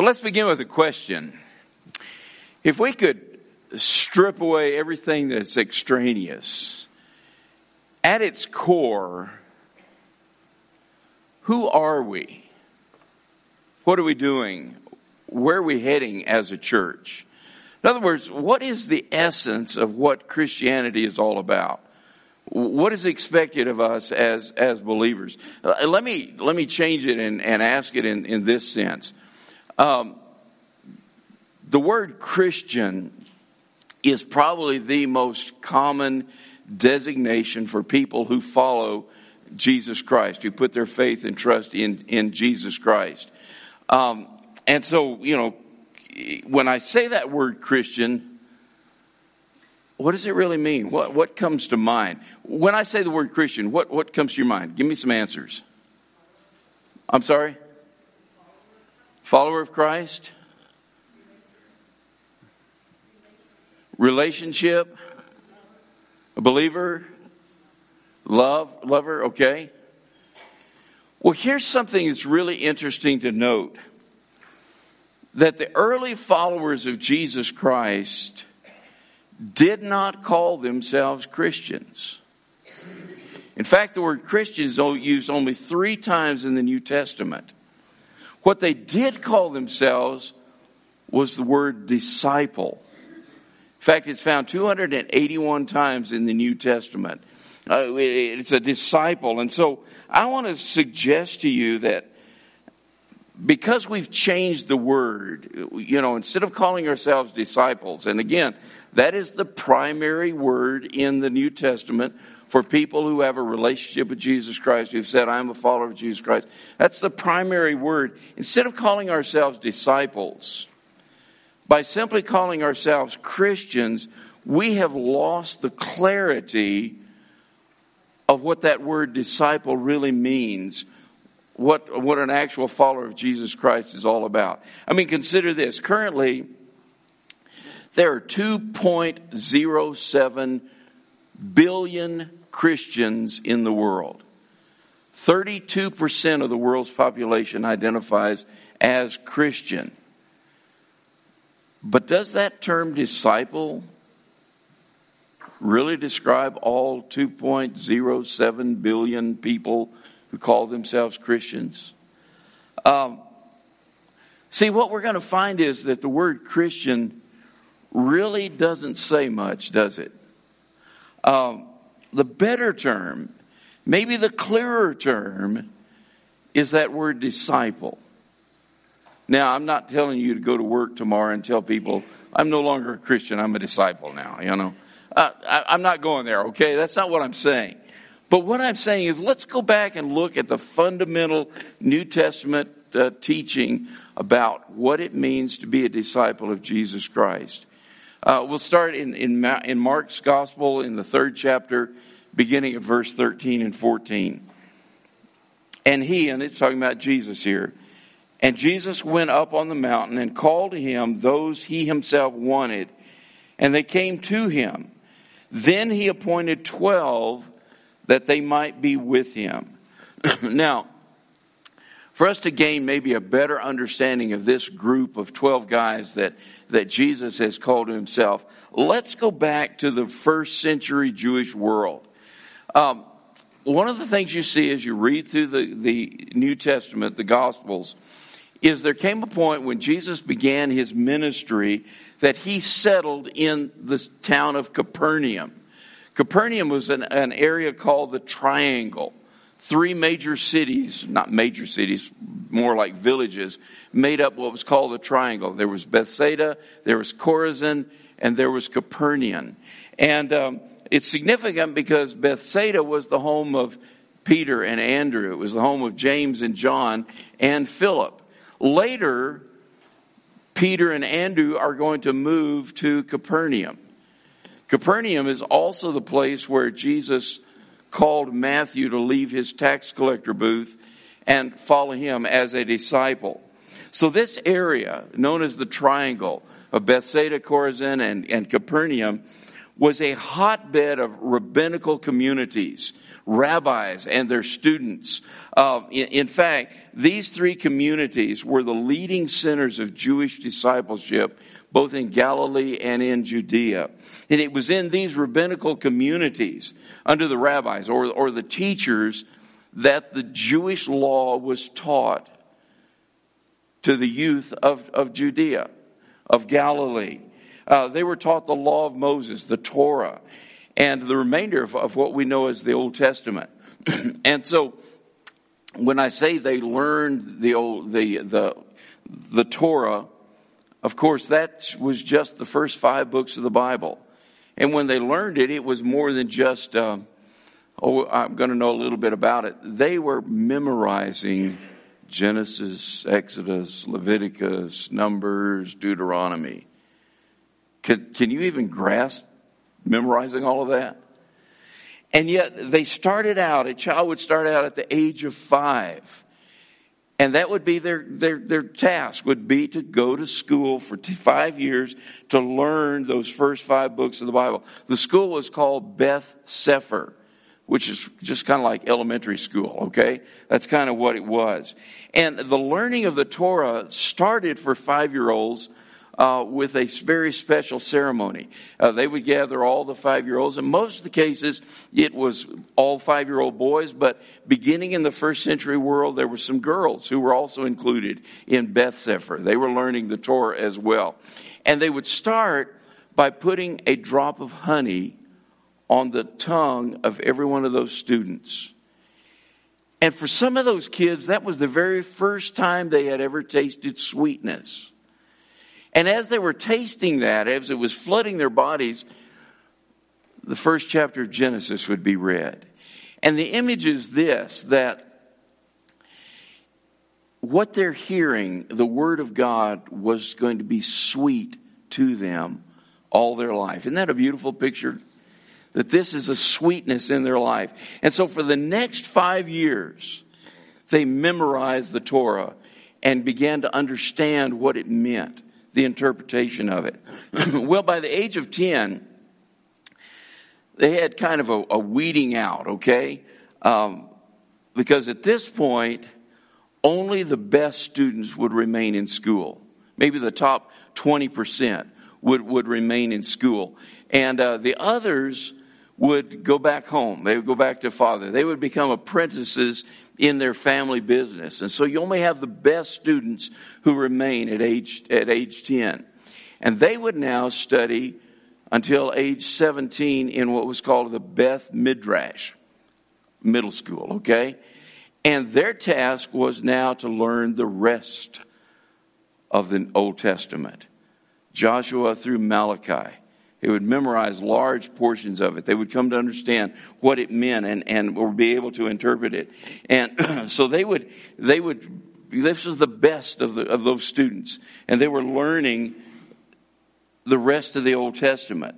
But let's begin with a question. If we could strip away everything that's extraneous, at its core, who are we? What are we doing? Where are we heading as a church? In other words, what is the essence of what Christianity is all about? What is expected of us as, as believers? Uh, let me, let me change it and, and ask it in, in this sense. Um, the word Christian is probably the most common designation for people who follow Jesus Christ, who put their faith and trust in, in Jesus Christ. Um, and so, you know, when I say that word Christian, what does it really mean? What, what comes to mind? When I say the word Christian, what, what comes to your mind? Give me some answers. I'm sorry? Follower of Christ? Relationship? A believer? Love? Lover? Okay. Well, here's something that's really interesting to note that the early followers of Jesus Christ did not call themselves Christians. In fact, the word Christian is used only three times in the New Testament. What they did call themselves was the word disciple. In fact, it's found 281 times in the New Testament. Uh, it's a disciple. And so I want to suggest to you that because we've changed the word, you know, instead of calling ourselves disciples, and again, that is the primary word in the New Testament for people who have a relationship with Jesus Christ, who've said, I'm a follower of Jesus Christ. That's the primary word. Instead of calling ourselves disciples, by simply calling ourselves Christians, we have lost the clarity of what that word disciple really means what, what an actual follower of Jesus Christ is all about. I mean, consider this. Currently, there are 2.07 billion Christians in the world. 32% of the world's population identifies as Christian. But does that term disciple really describe all 2.07 billion people who call themselves Christians. Um, see, what we're going to find is that the word Christian really doesn't say much, does it? Um, the better term, maybe the clearer term, is that word disciple. Now, I'm not telling you to go to work tomorrow and tell people, I'm no longer a Christian, I'm a disciple now, you know. Uh, I, am not going there, okay? That's not what I'm saying. But what I'm saying is let's go back and look at the fundamental New Testament uh, teaching about what it means to be a disciple of Jesus Christ. Uh, we'll start in, in, in Mark's Gospel in the third chapter, beginning at verse 13 and 14. And he, and it's talking about Jesus here, and Jesus went up on the mountain and called to him those he himself wanted, and they came to him. Then he appointed twelve that they might be with him. now, for us to gain maybe a better understanding of this group of 12 guys that, that Jesus has called to himself, let's go back to the first century Jewish world. Um, one of the things you see as you read through the, the New Testament, the Gospels, is there came a point when Jesus began his ministry that he settled in the town of Capernaum. Capernaum was an, an area called the Triangle. Three major cities, not major cities, more like villages, made up what was called the Triangle. There was Bethsaida, there was Chorazin, and there was Capernaum. And um, it's significant because Bethsaida was the home of Peter and Andrew. It was the home of James and John and Philip. Later, Peter and Andrew are going to move to Capernaum. Capernaum is also the place where Jesus called Matthew to leave his tax collector booth and follow him as a disciple. So this area, known as the triangle of Bethsaida, Chorazin, and, and Capernaum, was a hotbed of rabbinical communities, rabbis and their students. Uh, in, in fact, these three communities were the leading centers of Jewish discipleship both in Galilee and in Judea. And it was in these rabbinical communities under the rabbis or, or the teachers that the Jewish law was taught to the youth of, of Judea, of Galilee. Uh, they were taught the law of Moses, the Torah, and the remainder of, of what we know as the Old Testament. and so, when I say they learned the old, the the the Torah, of course, that was just the first five books of the Bible. And when they learned it, it was more than just, um, oh, I'm going to know a little bit about it. They were memorizing Genesis, Exodus, Leviticus, Numbers, Deuteronomy. Can, can you even grasp memorizing all of that? And yet they started out, a child would start out at the age of five and that would be their, their, their task would be to go to school for five years to learn those first five books of the Bible. The school was called Beth Sefer, which is just kind of like elementary school, okay? That's kind of what it was. And the learning of the Torah started for five year olds uh, with a very special ceremony. Uh, they would gather all the five year olds. In most of the cases, it was all five year old boys, but beginning in the first century world, there were some girls who were also included in Beth Sefer. They were learning the Torah as well. And they would start by putting a drop of honey on the tongue of every one of those students. And for some of those kids, that was the very first time they had ever tasted sweetness. And as they were tasting that, as it was flooding their bodies, the first chapter of Genesis would be read. And the image is this that what they're hearing, the Word of God, was going to be sweet to them all their life. Isn't that a beautiful picture? That this is a sweetness in their life. And so for the next five years, they memorized the Torah and began to understand what it meant the interpretation of it. well, by the age of 10, they had kind of a, a weeding out, okay? Um, because at this point, only the best students would remain in school. Maybe the top 20% would, would remain in school. And uh, the others would go back home. They would go back to father. They would become apprentices in their family business. And so you only have the best students who remain at age, at age 10. And they would now study until age 17 in what was called the Beth Midrash middle school, okay? And their task was now to learn the rest of the Old Testament. Joshua through Malachi. They would memorize large portions of it. They would come to understand what it meant and, and would be able to interpret it. And so they would, they would, this was the best of, the, of those students. And they were learning the rest of the Old Testament.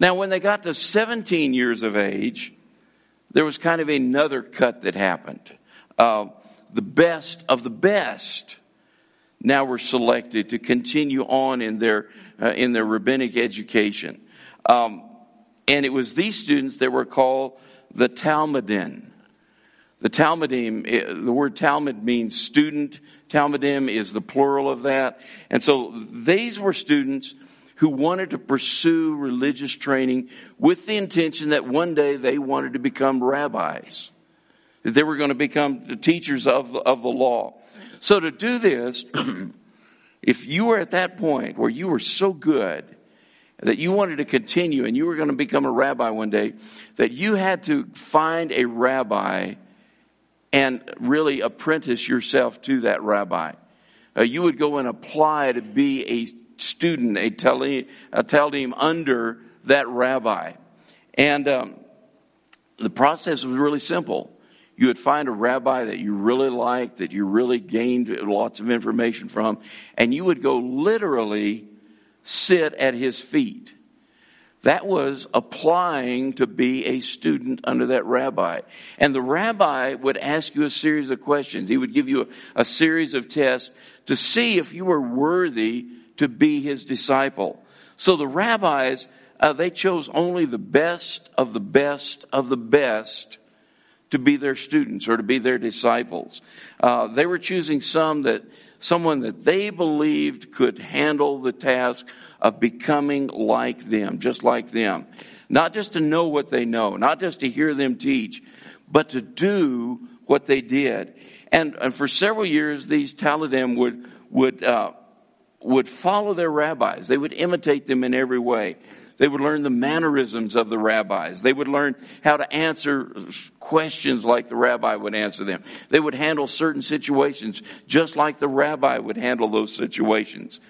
Now, when they got to 17 years of age, there was kind of another cut that happened. Uh, the best of the best now were selected to continue on in their uh, in their rabbinic education. Um, and it was these students that were called the Talmudim. The Talmudim, eh, the word Talmud means student. Talmudim is the plural of that. And so these were students who wanted to pursue religious training with the intention that one day they wanted to become rabbis. That they were going to become the teachers of, of the law. So to do this, If you were at that point where you were so good that you wanted to continue and you were going to become a rabbi one day, that you had to find a rabbi and really apprentice yourself to that rabbi. Uh, you would go and apply to be a student, a talmid, a under that rabbi. And um, the process was really simple you would find a rabbi that you really liked, that you really gained lots of information from, and you would go literally sit at his feet. That was applying to be a student under that rabbi. And the rabbi would ask you a series of questions. He would give you a, a series of tests to see if you were worthy to be his disciple. So the rabbis Uh, they chose only the best of the best of the best to be their students or to be their disciples. Uh, they were choosing some that someone that they believed could handle the task of becoming like them, just like them. Not just to know what they know, not just to hear them teach, but to do what they did. And, and for several years, these Talmidim would, would, uh, would follow their rabbis. They would imitate them in every way. They would learn the mannerisms of the rabbis. They would learn how to answer questions like the rabbi would answer them. They would handle certain situations just like the rabbi would handle those situations.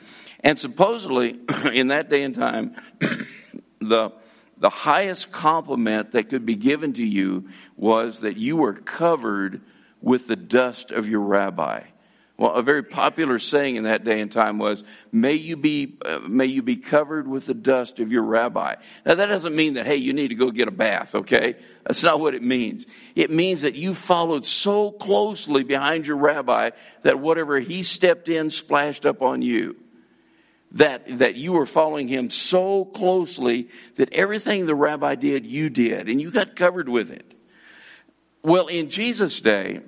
And supposedly, in that day and time, the, the highest compliment that could be given to you was that you were covered with the dust of your rabbi. Well, a very popular saying in that day and time was, may you be, uh, may you be covered with the dust of your rabbi. Now that doesn't mean that, hey, you need to go get a bath, okay? That's not what it means. It means that you followed so closely behind your rabbi that whatever he stepped in splashed up on you. That, that you were following him so closely that everything the rabbi did, you did, and you got covered with it. Well, in Jesus' day,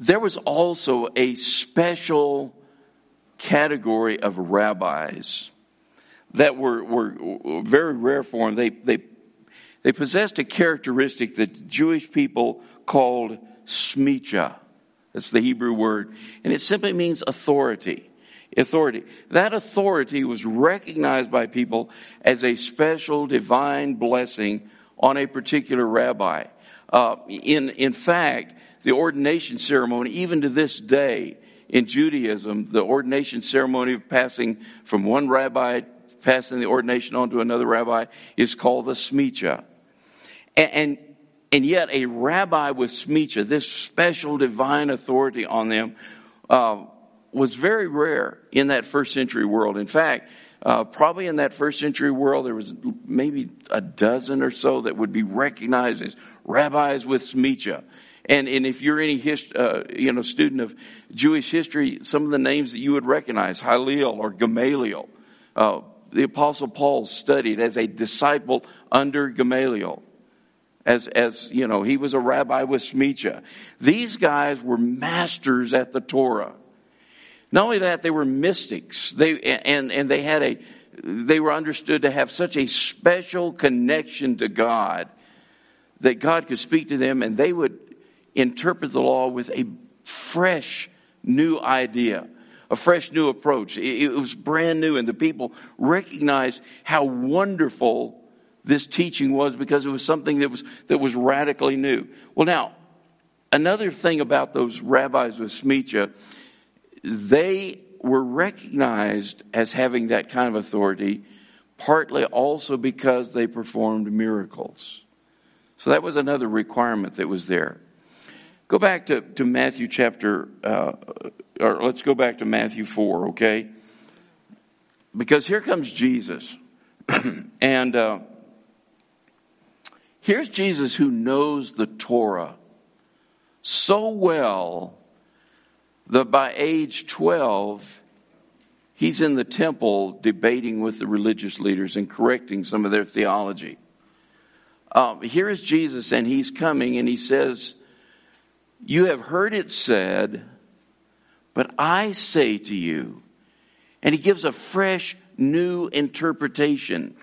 there was also a special category of rabbis that were, were very rare for them. They, they, they possessed a characteristic that Jewish people called smicha. That's the Hebrew word. And it simply means authority. Authority. That authority was recognized by people as a special divine blessing on a particular rabbi. Uh, in, in fact, the ordination ceremony, even to this day in Judaism, the ordination ceremony of passing from one rabbi, passing the ordination on to another rabbi, is called the smicha. And, and, and yet a rabbi with smicha, this special divine authority on them, uh, was very rare in that first century world. In fact, uh, probably in that first century world, there was maybe a dozen or so that would be recognized as rabbis with smicha. And, and if you're any hist, uh, you know, student of Jewish history, some of the names that you would recognize, Hillel or Gamaliel, uh, the apostle Paul studied as a disciple under Gamaliel. As, as, you know, he was a rabbi with Smicha. These guys were masters at the Torah. Not only that, they were mystics. They, and, and they had a, they were understood to have such a special connection to God that God could speak to them and they would interpret the law with a fresh new idea, a fresh new approach. It, was brand new, and the people recognized how wonderful this teaching was because it was something that was, that was radically new. Well, now, another thing about those rabbis with Smicha, they were recognized as having that kind of authority, partly also because they performed miracles. So that was another requirement that was there. Go back to, to Matthew chapter, uh, or let's go back to Matthew 4, okay? Because here comes Jesus. and uh, here's Jesus who knows the Torah so well that by age 12, he's in the temple debating with the religious leaders and correcting some of their theology. Um, here is Jesus, and he's coming, and he says, you have heard it said, but I say to you. And he gives a fresh, new interpretation.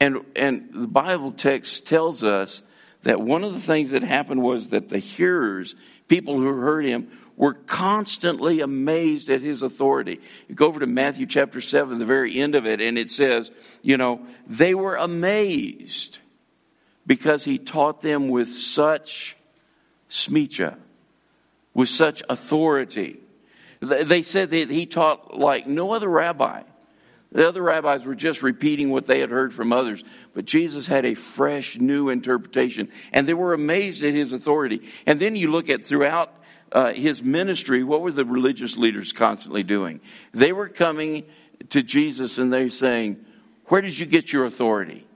And, and the Bible text tells us that one of the things that happened was that the hearers, people who heard him, were constantly amazed at his authority. You go over to Matthew chapter 7, the very end of it, and it says, you know, they were amazed because he taught them with such smicha, with such authority. They said that he taught like no other rabbi. The other rabbis were just repeating what they had heard from others, but Jesus had a fresh, new interpretation, and they were amazed at his authority. And then you look at throughout uh, his ministry, what were the religious leaders constantly doing? They were coming to Jesus and they saying, Where did you get your authority?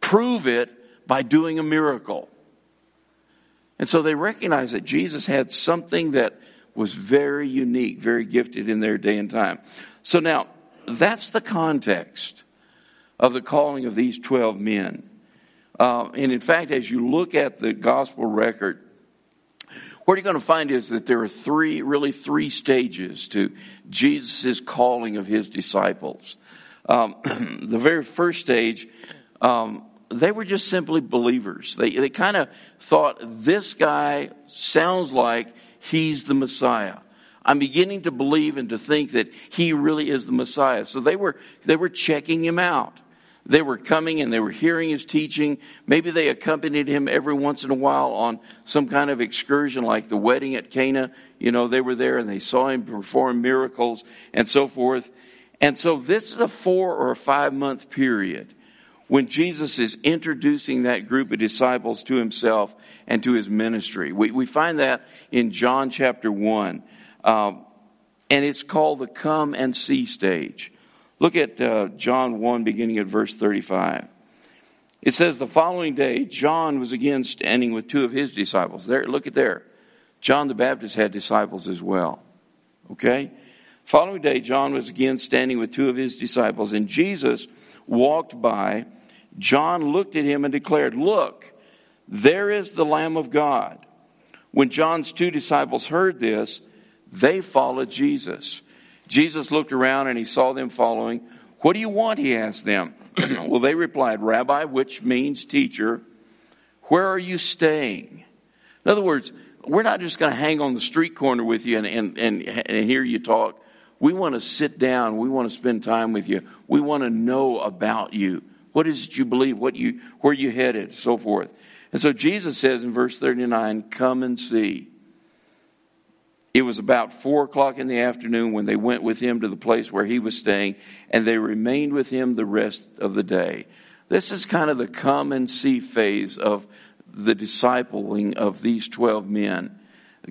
Prove it by doing a miracle. And so they recognized that Jesus had something that was very unique, very gifted in their day and time. So now, that's the context of the calling of these 12 men. Uh, and in fact, as you look at the gospel record, what you're going to find is that there are three, really three stages to Jesus' calling of his disciples. Um, the very first stage, um, they were just simply believers. They, they kind of thought, this guy sounds like he's the Messiah. I'm beginning to believe and to think that he really is the Messiah. So they were, they were checking him out. They were coming and they were hearing his teaching. Maybe they accompanied him every once in a while on some kind of excursion like the wedding at Cana. You know, they were there and they saw him perform miracles and so forth. And so this is a four or a five month period when Jesus is introducing that group of disciples to himself and to his ministry. We, we find that in John chapter 1. Um, and it's called the come and see stage. Look at uh, John 1, beginning at verse 35. It says, The following day, John was again standing with two of his disciples. There, look at there. John the Baptist had disciples as well. Okay? Following day, John was again standing with two of his disciples, and Jesus walked by. John looked at him and declared, Look, there is the Lamb of God. When John's two disciples heard this, they followed Jesus. Jesus looked around and he saw them following. What do you want? He asked them. well, they replied, Rabbi, which means teacher, where are you staying? In other words, we're not just going to hang on the street corner with you and, and, and, and hear you talk. We want to sit down. We want to spend time with you. We want to know about you. What is it you believe? What you, where you headed? So forth. And so Jesus says in verse 39, come and see. It was about four o'clock in the afternoon when they went with him to the place where he was staying, and they remained with him the rest of the day. This is kind of the come and see phase of the discipling of these 12 men.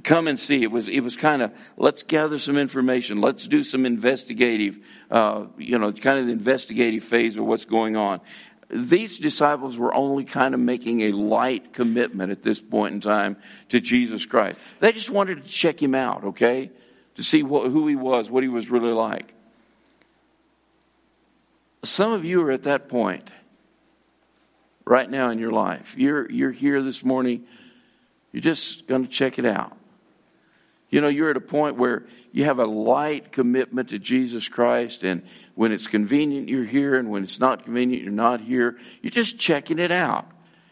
Come and see. It was, it was kind of, let's gather some information. Let's do some investigative, uh, you know, kind of the investigative phase of what's going on these disciples were only kind of making a light commitment at this point in time to Jesus Christ. They just wanted to check him out, okay? To see what, who he was, what he was really like. Some of you are at that point right now in your life. You're, you're here this morning, you're just going to check it out. You know, you're at a point where you have a light commitment to Jesus Christ, and when it's convenient, you're here, and when it's not convenient, you're not here. You're just checking it out.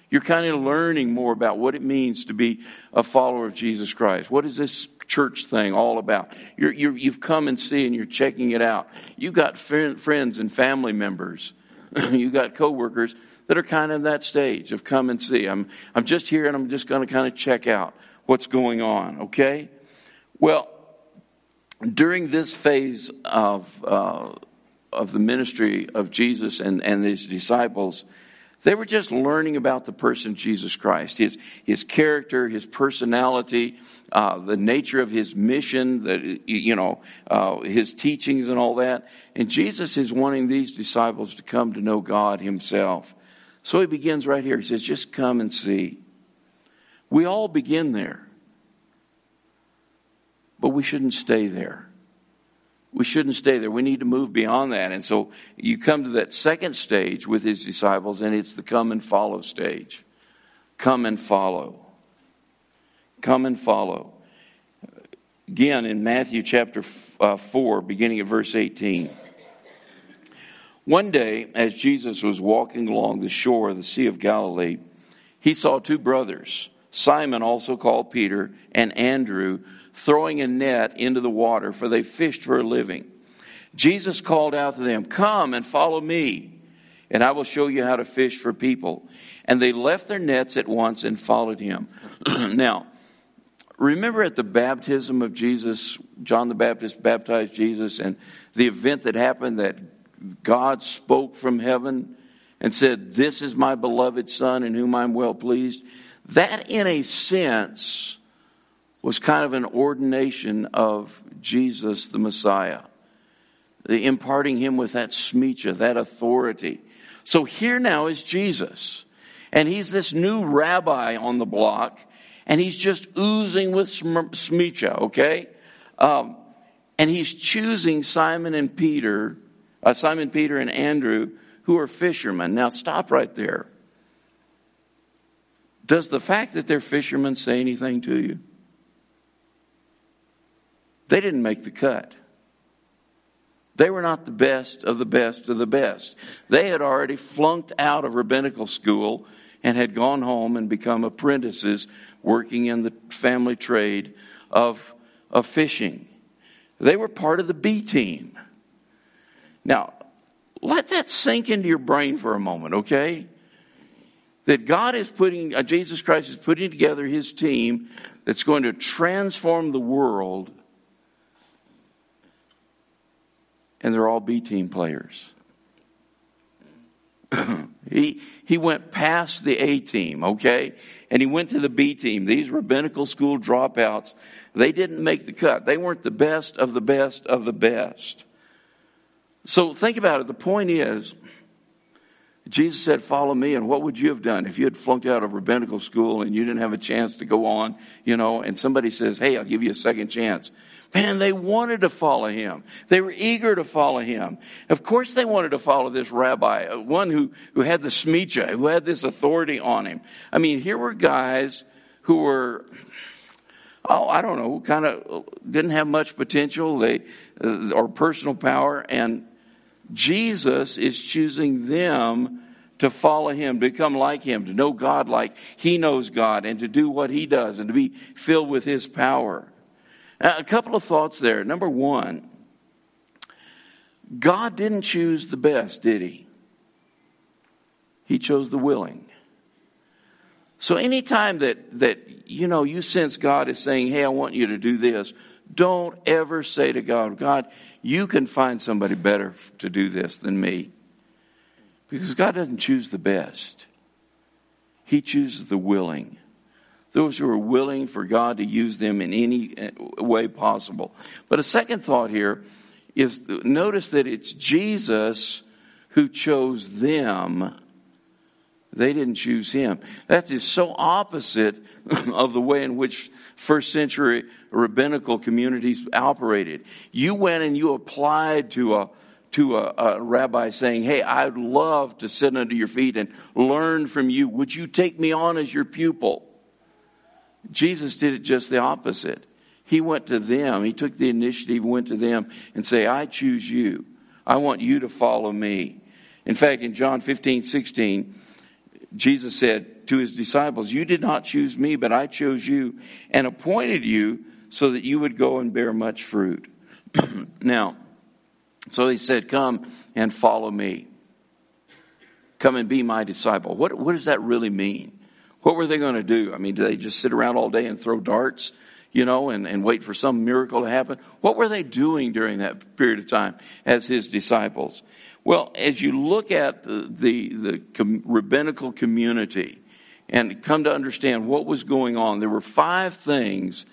You're kind of learning more about what it means to be a follower of Jesus Christ. What is this church thing all about? You have come and see, and you're checking it out. You've got friends and family members. You've got coworkers that are kind of in that stage of come and see. I'm, I'm just here, and I'm just going to kind of check out what's going on, okay? Well, during this phase of, uh, of the ministry of Jesus and, and his disciples, they were just learning about the person Jesus Christ, his, his character, his personality, uh, the nature of his mission, the, you know, uh, his teachings and all that. And Jesus is wanting these disciples to come to know God himself. So he begins right here. He says, just come and see. We all begin there. But we shouldn't stay there. We shouldn't stay there. We need to move beyond that. And so you come to that second stage with his disciples, and it's the come and follow stage. Come and follow. Come and follow. Again, in Matthew chapter uh, 4, beginning at verse 18. One day, as Jesus was walking along the shore of the Sea of Galilee, he saw two brothers, Simon, also called Peter, and Andrew throwing a net into the water, for they fished for a living. Jesus called out to them, Come and follow me, and I will show you how to fish for people. And they left their nets at once and followed him. now, remember at the baptism of Jesus, John the Baptist baptized Jesus, and the event that happened that God spoke from heaven and said, This is my beloved Son in whom I'm well pleased. That, in a sense, was kind of an ordination of Jesus the Messiah, the imparting him with that smicha, that authority. So here now is Jesus, and he's this new rabbi on the block, and he's just oozing with smicha, okay? Um, and he's choosing Simon and Peter Uh, Simon Peter and Andrew, who are fishermen. Now stop right there. Does the fact that they're fishermen say anything to you? They didn't make the cut. They were not the best of the best of the best. They had already flunked out of rabbinical school and had gone home and become apprentices working in the family trade of, of fishing. They were part of the B team. Now, let that sink into your brain for a moment, okay? That God is putting, uh, Jesus Christ is putting together his team that's going to transform the world, and they're all B team players. he, he went past the A team, okay? And he went to the B team. These rabbinical school dropouts, they didn't make the cut. They weren't the best of the best of the best. So think about it. The point is, Jesus said, Follow me. And what would you have done if you had flunked out of rabbinical school and you didn't have a chance to go on, you know, and somebody says, Hey, I'll give you a second chance? Man, they wanted to follow him. They were eager to follow him. Of course they wanted to follow this rabbi, uh, one who, who had the smicha, who had this authority on him. I mean, here were guys who were, oh, I don't know, kind of didn't have much potential, they, uh, or personal power, and Jesus is choosing them to follow him, to become like him, to know God like he knows God, and to do what he does, and to be filled with his power. A couple of thoughts there. Number one, God didn't choose the best, did he? He chose the willing. So anytime that, that, you know, you sense God is saying, hey, I want you to do this, don't ever say to God, God, you can find somebody better to do this than me. Because God doesn't choose the best. He chooses the willing those who are willing for God to use them in any uh, way possible. But a second thought here is notice that it's Jesus who chose them. They didn't choose him. That is so opposite of the way in which first century rabbinical communities operated. You went and you applied to a to a, a, rabbi saying, Hey, I'd love to sit under your feet and learn from you. Would you take me on as your pupil? Jesus did it just the opposite. He went to them. He took the initiative, went to them and say, I choose you. I want you to follow me. In fact, in John 15, 16, Jesus said to his disciples, You did not choose me, but I chose you and appointed you so that you would go and bear much fruit. now, so he said, Come and follow me. Come and be my disciple. What, what does that really mean? What were they going to do? I mean, did they just sit around all day and throw darts, you know, and, and wait for some miracle to happen? What were they doing during that period of time as his disciples? Well, as you look at the, the, the rabbinical community and come to understand what was going on, there were five things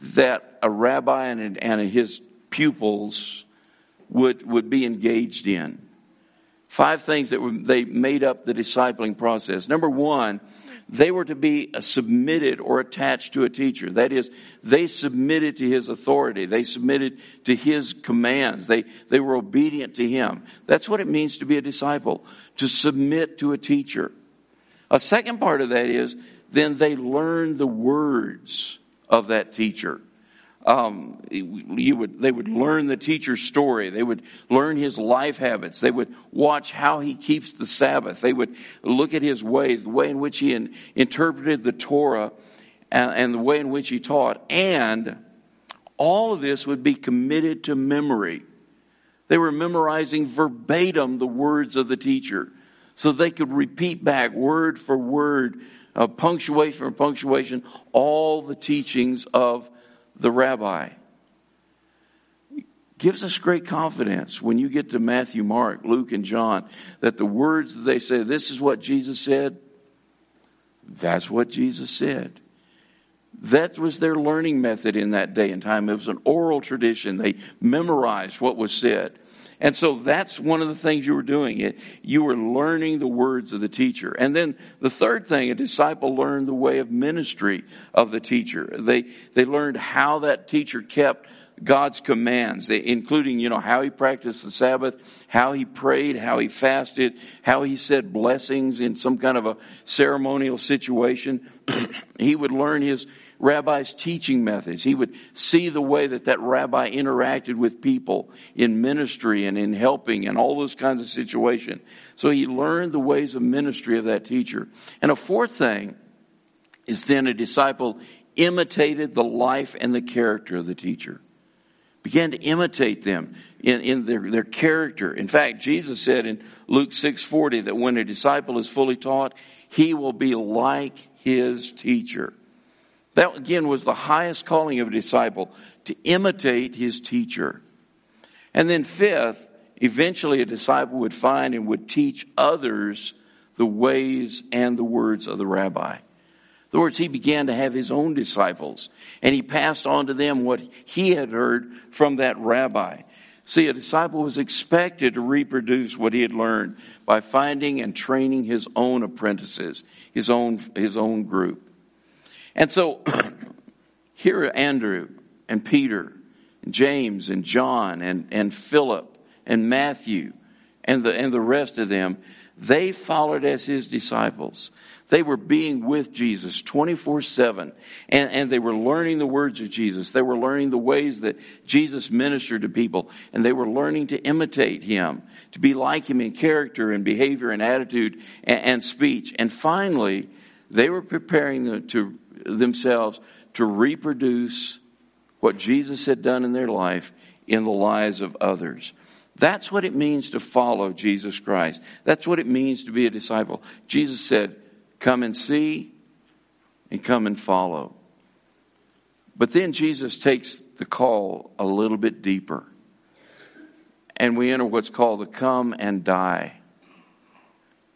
that a rabbi and, and his pupils would, would be engaged in. Five things that were, they made up the discipling process. Number one, they were to be submitted or attached to a teacher. That is, they submitted to his authority. They submitted to his commands. They, they were obedient to him. That's what it means to be a disciple, to submit to a teacher. A second part of that is, then they learned the words of that teacher um, you would, they would learn the teacher's story. They would learn his life habits. They would watch how he keeps the Sabbath. They would look at his ways, the way in which he in, interpreted the Torah and, and the way in which he taught. And all of this would be committed to memory. They were memorizing verbatim the words of the teacher so they could repeat back word for word, uh, punctuation for punctuation, all the teachings of the rabbi. Gives us great confidence when you get to Matthew, Mark, Luke, and John that the words that they say, this is what Jesus said, that's what Jesus said. That was their learning method in that day and time. It was an oral tradition. They memorized what was said. And so that's one of the things you were doing. It you were learning the words of the teacher. And then the third thing, a disciple learned the way of ministry of the teacher. They they learned how that teacher kept God's commands, including, you know, how he practiced the Sabbath, how he prayed, how he fasted, how he said blessings in some kind of a ceremonial situation. he would learn his rabbi's teaching methods. He would see the way that that rabbi interacted with people in ministry and in helping and all those kinds of situations. So he learned the ways of ministry of that teacher. And a fourth thing is then a disciple imitated the life and the character of the teacher began to imitate them in, in their, their character. In fact, Jesus said in Luke 6:40 that when a disciple is fully taught, he will be like his teacher. That again was the highest calling of a disciple to imitate his teacher. And then fifth, eventually a disciple would find and would teach others the ways and the words of the rabbi. Other words, he began to have his own disciples, and he passed on to them what he had heard from that rabbi. See, a disciple was expected to reproduce what he had learned by finding and training his own apprentices, his own, his own group. And so, here are Andrew and Peter, and James and John and, and Philip and Matthew and the, and the rest of them. They followed as his disciples. They were being with Jesus 24 7. And, and they were learning the words of Jesus. They were learning the ways that Jesus ministered to people. And they were learning to imitate him, to be like him in character and behavior and attitude and, and speech. And finally, they were preparing to, themselves to reproduce what Jesus had done in their life in the lives of others. That's what it means to follow Jesus Christ. That's what it means to be a disciple. Jesus said, Come and see and come and follow. But then Jesus takes the call a little bit deeper. And we enter what's called the come and die.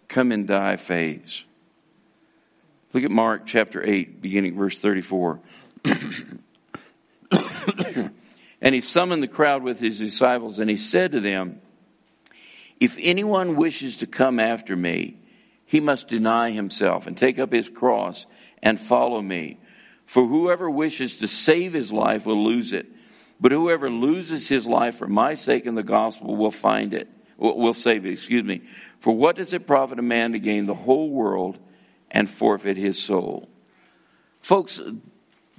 Come and die phase. Look at Mark chapter 8, beginning verse 34. and he summoned the crowd with his disciples, and he said to them, If anyone wishes to come after me, he must deny himself and take up his cross and follow me. For whoever wishes to save his life will lose it. But whoever loses his life for my sake and the gospel will find it, will save it, excuse me. For what does it profit a man to gain the whole world and forfeit his soul? Folks,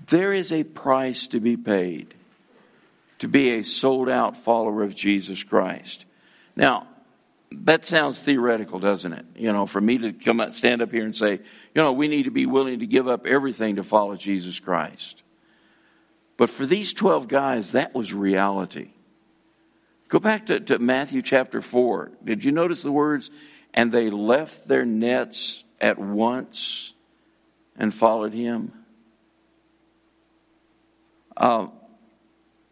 there is a price to be paid to be a sold out follower of Jesus Christ. Now, that sounds theoretical, doesn't it? You know, for me to come up, stand up here and say, you know, we need to be willing to give up everything to follow Jesus Christ. But for these 12 guys, that was reality. Go back to, to Matthew chapter 4. Did you notice the words? And they left their nets at once and followed him. Uh,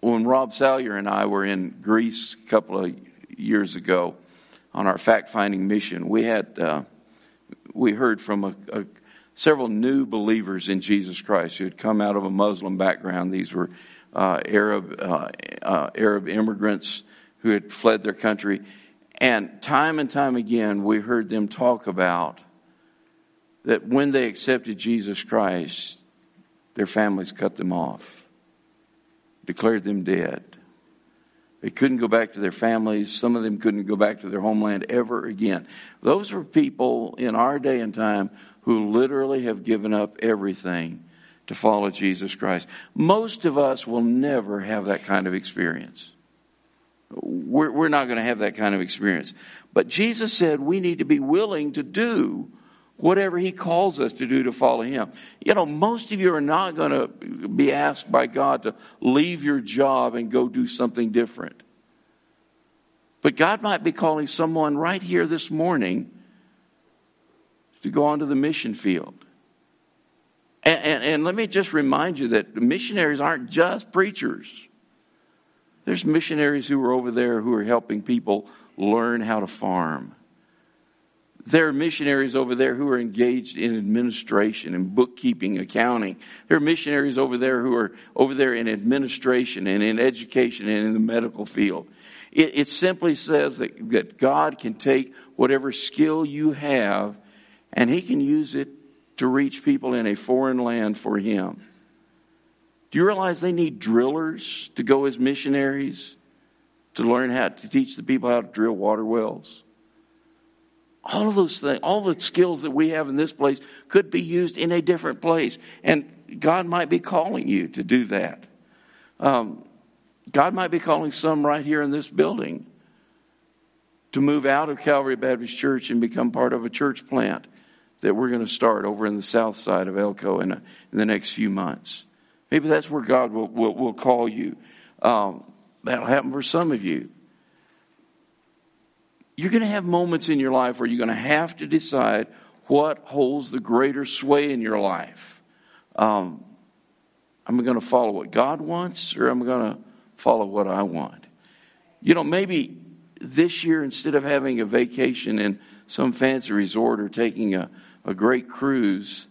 when Rob Salyer and I were in Greece a couple of years ago, on our fact finding mission, we had uh, we heard from a, a, several new believers in Jesus Christ who had come out of a Muslim background. These were uh, Arab uh, uh, Arab immigrants who had fled their country, and time and time again we heard them talk about that when they accepted Jesus Christ, their families cut them off, declared them dead. They couldn't go back to their families. Some of them couldn't go back to their homeland ever again. Those were people in our day and time who literally have given up everything to follow Jesus Christ. Most of us will never have that kind of experience. We're, we're not going to have that kind of experience. But Jesus said we need to be willing to do whatever he calls us to do to follow him. You know, most of you are not going to be asked by God to leave your job and go do something different. But God might be calling someone right here this morning to go onto the mission field. And, and, and let me just remind you that missionaries aren't just preachers. There's missionaries who are over there who are helping people learn how to farm. There are missionaries over there who are engaged in administration and bookkeeping, accounting. There are missionaries over there who are over there in administration and in education and in the medical field. It, it simply says that, that God can take whatever skill you have and He can use it to reach people in a foreign land for Him. Do you realize they need drillers to go as missionaries to learn how to teach the people how to drill water wells? All of those things, all the skills that we have in this place could be used in a different place. And God might be calling you to do that. Um, God might be calling some right here in this building to move out of Calvary Baptist Church and become part of a church plant that we're going to start over in the south side of Elko in, a, in the next few months. Maybe that's where God will, will, will call you. Um, that'll happen for some of you. You're going to have moments in your life where you're going to have to decide what holds the greater sway in your life. Um, am I going to follow what God wants or am I going to follow what I want? You know, maybe this year, instead of having a vacation in some fancy resort or taking a, a great cruise,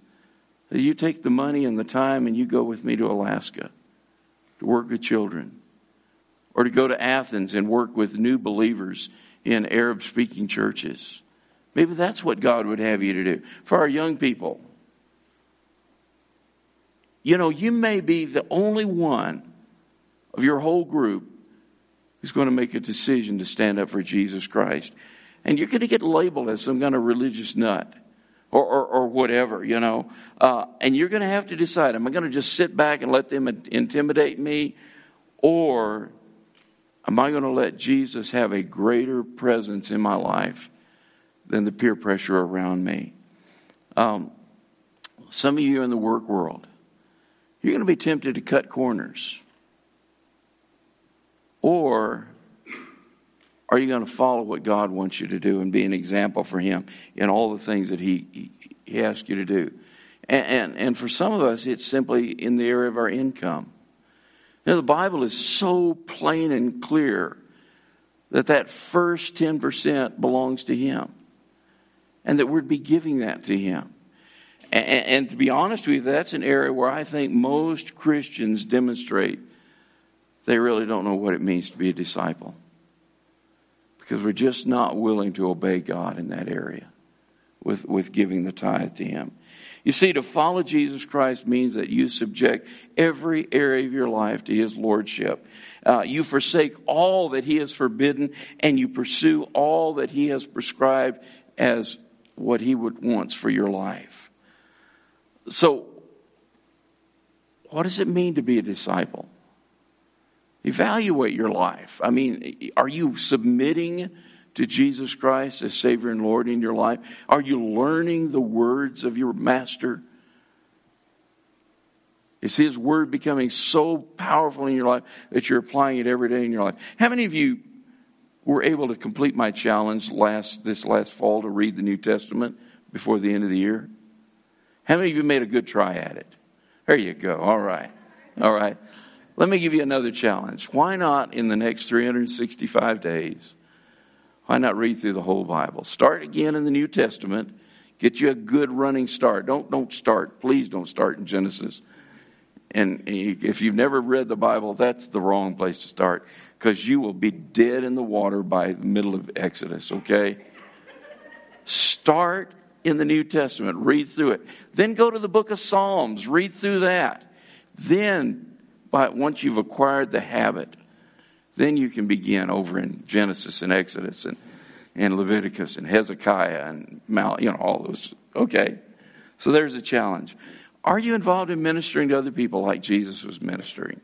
you take the money and the time and you go with me to Alaska to work with children, or to go to Athens and work with new believers in Arab speaking churches. Maybe that's what God would have you to do. For our young people, you know, you may be the only one of your whole group who's going to make a decision to stand up for Jesus Christ. And you're going to get labeled as some kind of religious nut or, or, or whatever, you know. Uh, and you're going to have to decide am I going to just sit back and let them intimidate me? Or am I going to let Jesus have a greater presence in my life than the peer pressure around me? Um, some of you in the work world, you're going to be tempted to cut corners. Or are you going to follow what God wants you to do and be an example for Him in all the things that He, he asks you to do? And, and, and for some of us, it's simply in the area of our income. Now, the Bible is so plain and clear that that first 10% belongs to Him and that we'd be giving that to Him. And, and, to be honest with you, that's an area where I think most Christians demonstrate they really don't know what it means to be a disciple because we're just not willing to obey God in that area with, with giving the tithe to Him. You see, to follow Jesus Christ means that you subject every area of your life to His Lordship. Uh, you forsake all that He has forbidden and you pursue all that He has prescribed as what He would wants for your life. So, what does it mean to be a disciple? Evaluate your life. I mean, are you submitting to Jesus Christ as Savior and Lord in your life? Are you learning the words of your Master? Is His Word becoming so powerful in your life that you're applying it every day in your life? How many of you were able to complete my challenge last this last fall to read the New Testament before the end of the year? How many of you made a good try at it? There you go. All right. All right. Let me give you another challenge. Why not in the next 365 days? Why not read through the whole Bible? Start again in the New Testament. Get you a good running start. Don't don't start. Please don't start in Genesis. And if you've never read the Bible, that's the wrong place to start because you will be dead in the water by the middle of Exodus, okay? Start in the New Testament, read through it. Then go to the book of Psalms, read through that. Then but once you've acquired the habit, then you can begin over in Genesis and Exodus and, and Leviticus and Hezekiah and Mal, you know, all those. Okay. So there's a challenge. Are you involved in ministering to other people like Jesus was ministering?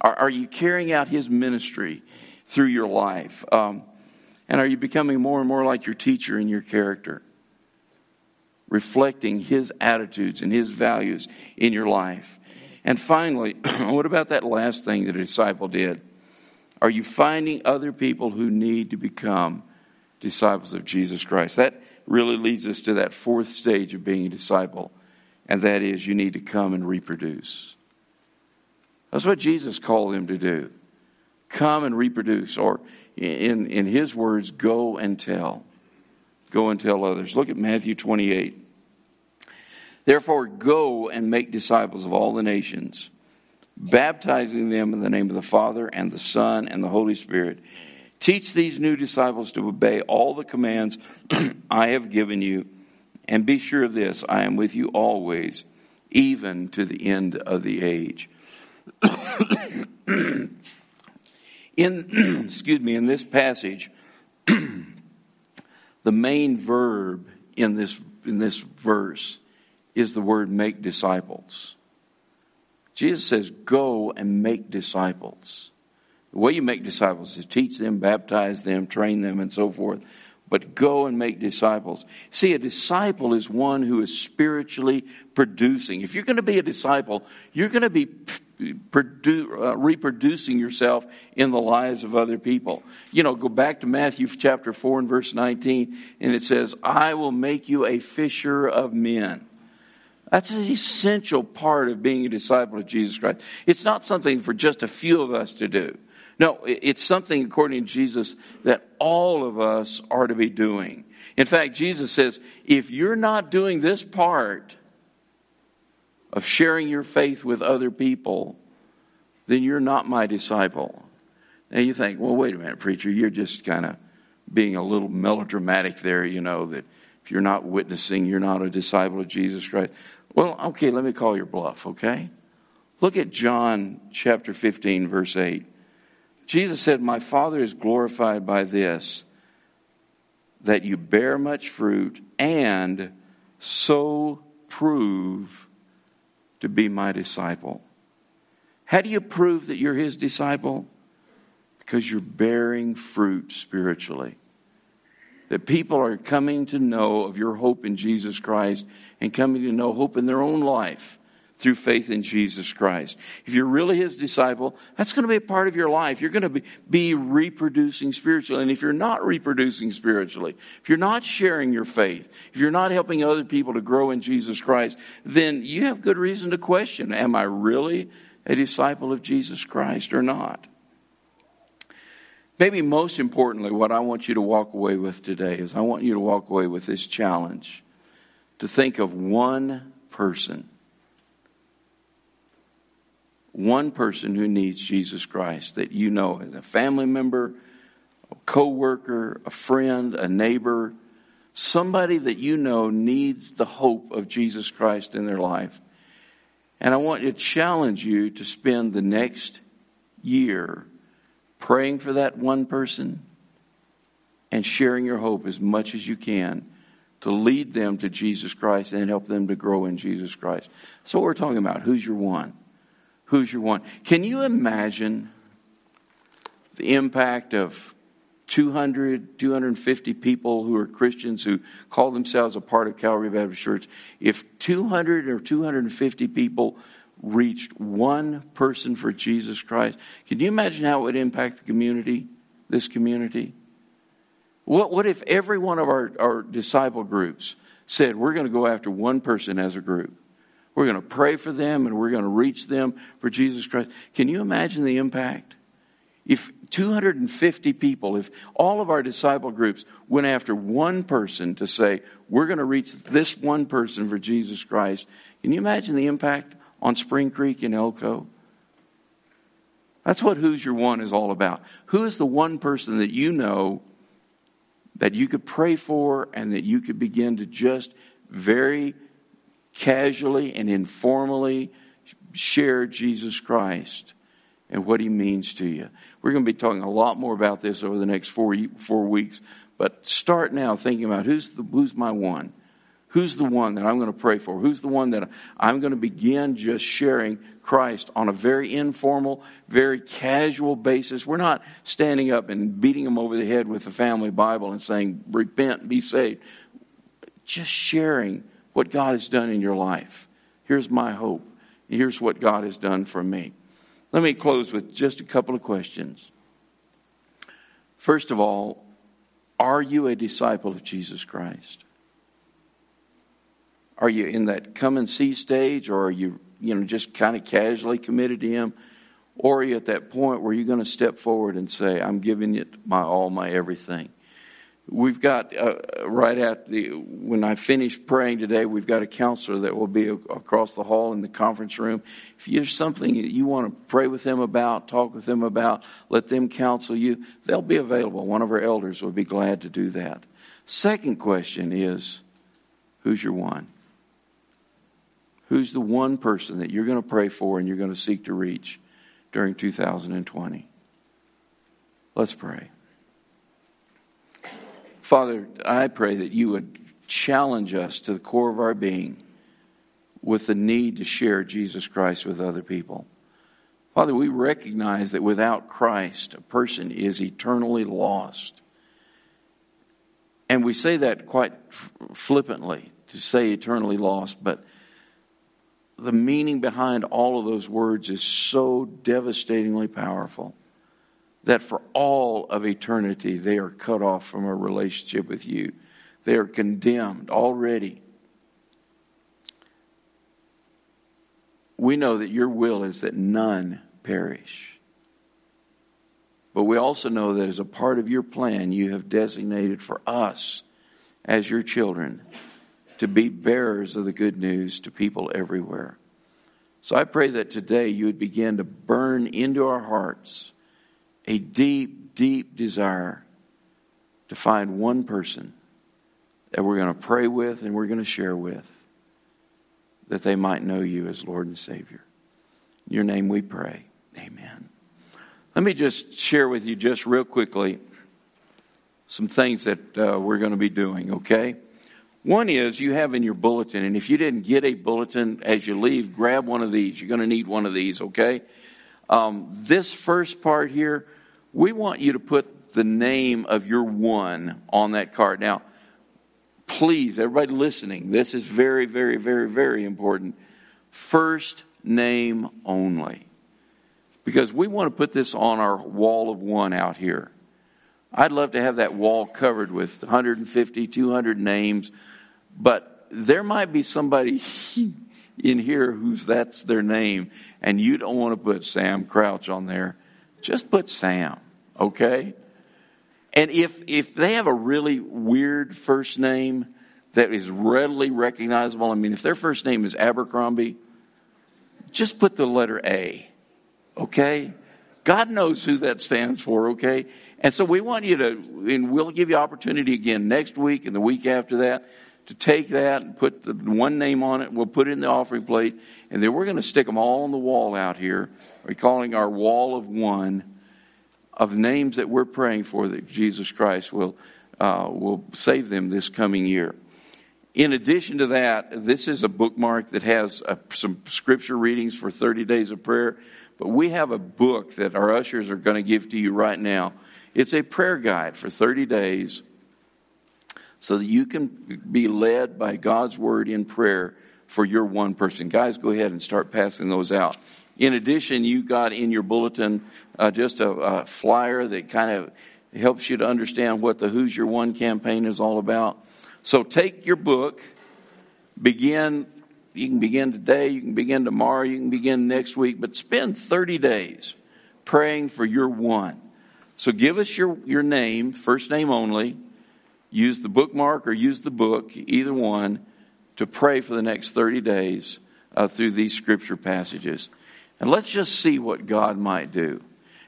Are, are you carrying out his ministry through your life? Um, and are you becoming more and more like your teacher in your character? Reflecting his attitudes and his values in your life. And finally, what about that last thing that a disciple did? Are you finding other people who need to become disciples of Jesus Christ? That really leads us to that fourth stage of being a disciple, and that is you need to come and reproduce. That's what Jesus called them to do. Come and reproduce, or in, in his words, go and tell. Go and tell others. Look at Matthew 28. Therefore, go and make disciples of all the nations, baptizing them in the name of the Father and the Son and the Holy Spirit. Teach these new disciples to obey all the commands I have given you, and be sure of this I am with you always, even to the end of the age. in excuse me, in this passage, the main verb in this in this verse is the word make disciples. Jesus says, Go and make disciples. The way you make disciples is teach them, baptize them, train them, and so forth. But go and make disciples. See, a disciple is one who is spiritually producing. If you're going to be a disciple, you're going to be produ- uh, reproducing yourself in the lives of other people. You know, go back to Matthew chapter 4 and verse 19, and it says, I will make you a fisher of men. That's an essential part of being a disciple of Jesus Christ. It's not something for just a few of us to do. No, it's something, according to Jesus, that all of us are to be doing. In fact, Jesus says, if you're not doing this part of sharing your faith with other people, then you're not my disciple. And you think, well, wait a minute, preacher, you're just kind of being a little melodramatic there, you know, that if you're not witnessing, you're not a disciple of Jesus Christ. Well, okay, let me call your bluff, okay? Look at John chapter 15, verse 8. Jesus said, My Father is glorified by this, that you bear much fruit and so prove to be my disciple. How do you prove that you're his disciple? Because you're bearing fruit spiritually that people are coming to know of your hope in Jesus Christ and coming to know hope in their own life through faith in Jesus Christ. If you're really his disciple, that's going to be a part of your life. You're going to be, be reproducing spiritually. And if you're not reproducing spiritually, if you're not sharing your faith, if you're not helping other people to grow in Jesus Christ, then you have good reason to question, am I really a disciple of Jesus Christ or not? Maybe most importantly, what I want you to walk away with today is I want you to walk away with this challenge to think of one person. One person who needs Jesus Christ that you know as a family member, a coworker, a friend, a neighbor, somebody that you know needs the hope of Jesus Christ in their life. And I want to challenge you to spend the next year praying for that one person and sharing your hope as much as you can to lead them to Jesus Christ and help them to grow in Jesus Christ. That's what we're talking about. Who's your one? Who's your one? Can you imagine the impact of 200, 250 people who are Christians who call themselves a part of Calvary Baptist Church? If 200 or 250 people reached one person for Jesus Christ, can you imagine how it would impact the community, this community? What, what if every one of our, our disciple groups said, we're going to go after one person as a group? We're going to pray for them and we're going to reach them for Jesus Christ. Can you imagine the impact? If 250 people, if all of our disciple groups went after one person to say, we're going to reach this one person for Jesus Christ, can you imagine the impact on Spring Creek in Elko. That's what Who's Your One is all about. Who is the one person that you know that you could pray for and that you could begin to just very casually and informally share Jesus Christ and what he means to you. We're going to be talking a lot more about this over the next four, four weeks, but start now thinking about who's, the, who's my one? Who's the one that I'm going to pray for? Who's the one that I'm going to begin just sharing Christ on a very informal, very casual basis? We're not standing up and beating them over the head with the family Bible and saying, repent, be saved. Just sharing what God has done in your life. Here's my hope. Here's what God has done for me. Let me close with just a couple of questions. First of all, are you a disciple of Jesus Christ? Are you in that come and see stage, or are you, you know, just kind of casually committed to Him? Or are you at that point where you're going to step forward and say, I'm giving it my all, my everything? We've got, uh, right at the, when I finish praying today, we've got a counselor that will be across the hall in the conference room. If there's something you want to pray with them about, talk with them about, let them counsel you, they'll be available. One of our elders will be glad to do that. Second question is, who's your one? Who's the one person that you're going to pray for and you're going to seek to reach during 2020? Let's pray. Father, I pray that you would challenge us to the core of our being with the need to share Jesus Christ with other people. Father, we recognize that without Christ, a person is eternally lost. And we say that quite flippantly to say eternally lost, but the meaning behind all of those words is so devastatingly powerful that for all of eternity they are cut off from a relationship with you. They are condemned already. We know that your will is that none perish. But we also know that as a part of your plan, you have designated for us as your children to be bearers of the good news to people everywhere. So I pray that today you would begin to burn into our hearts a deep, deep desire to find one person that we're going to pray with and we're going to share with that they might know you as Lord and Savior. In your name we pray. Amen. Let me just share with you, just real quickly, some things that uh, we're going to be doing, okay? One is you have in your bulletin, and if you didn't get a bulletin as you leave, grab one of these. You're going to need one of these, okay? Um, this first part here, we want you to put the name of your one on that card. Now, please, everybody listening, this is very, very, very, very important. First name only because we want to put this on our wall of one out here. I'd love to have that wall covered with 150, 200 names, but there might be somebody in here who's that's their name, and you don't want to put Sam Crouch on there. Just put Sam, okay? And if if they have a really weird first name that is readily recognizable, I mean, if their first name is Abercrombie, just put the letter A okay? God knows who that stands for, okay? And so we want you to, and we'll give you opportunity again next week and the week after that to take that and put the one name on it. We'll put it in the offering plate, and then we're going to stick them all on the wall out here. We're calling our wall of one of names that we're praying for that Jesus Christ will uh, will save them this coming year. In addition to that, this is a bookmark that has uh, some scripture readings for 30 days of prayer. But we have a book that our ushers are going to give to you right now. It's a prayer guide for 30 days so that you can be led by God's word in prayer for your one person. Guys, go ahead and start passing those out. In addition, you got in your bulletin uh, just a, a flyer that kind of helps you to understand what the Who's Your One campaign is all about. So take your book, begin you can begin today, you can begin tomorrow, you can begin next week, but spend 30 days praying for your one. So give us your, your name, first name only. Use the bookmark or use the book, either one, to pray for the next 30 days uh, through these scripture passages. And let's just see what God might do.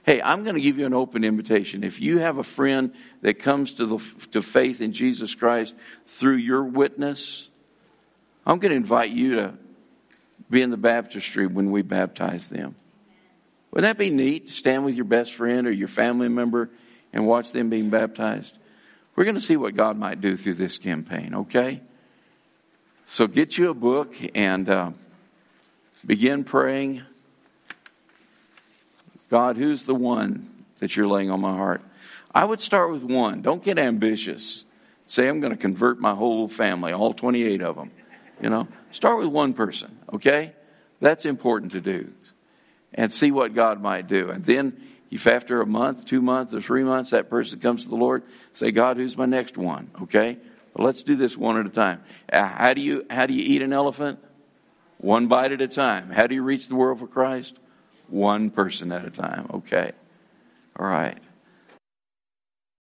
Hey, I'm going to give you an open invitation. If you have a friend that comes to the to faith in Jesus Christ through your witness, I'm going to invite you to be in the baptistry when we baptize them. Would that be neat to stand with your best friend or your family member and watch them being baptized? We're going to see what God might do through this campaign, okay? So get you a book and uh, begin praying. God, who's the one that you're laying on my heart? I would start with one. Don't get ambitious. Say, I'm going to convert my whole family, all 28 of them. You know, start with one person, okay? That's important to do. And see what God might do. And then, if after a month, two months, or three months, that person comes to the Lord, say, God, who's my next one? Okay? But let's do this one at a time. Uh, how do you, how do you eat an elephant? One bite at a time. How do you reach the world for Christ? One person at a time. Okay. All right.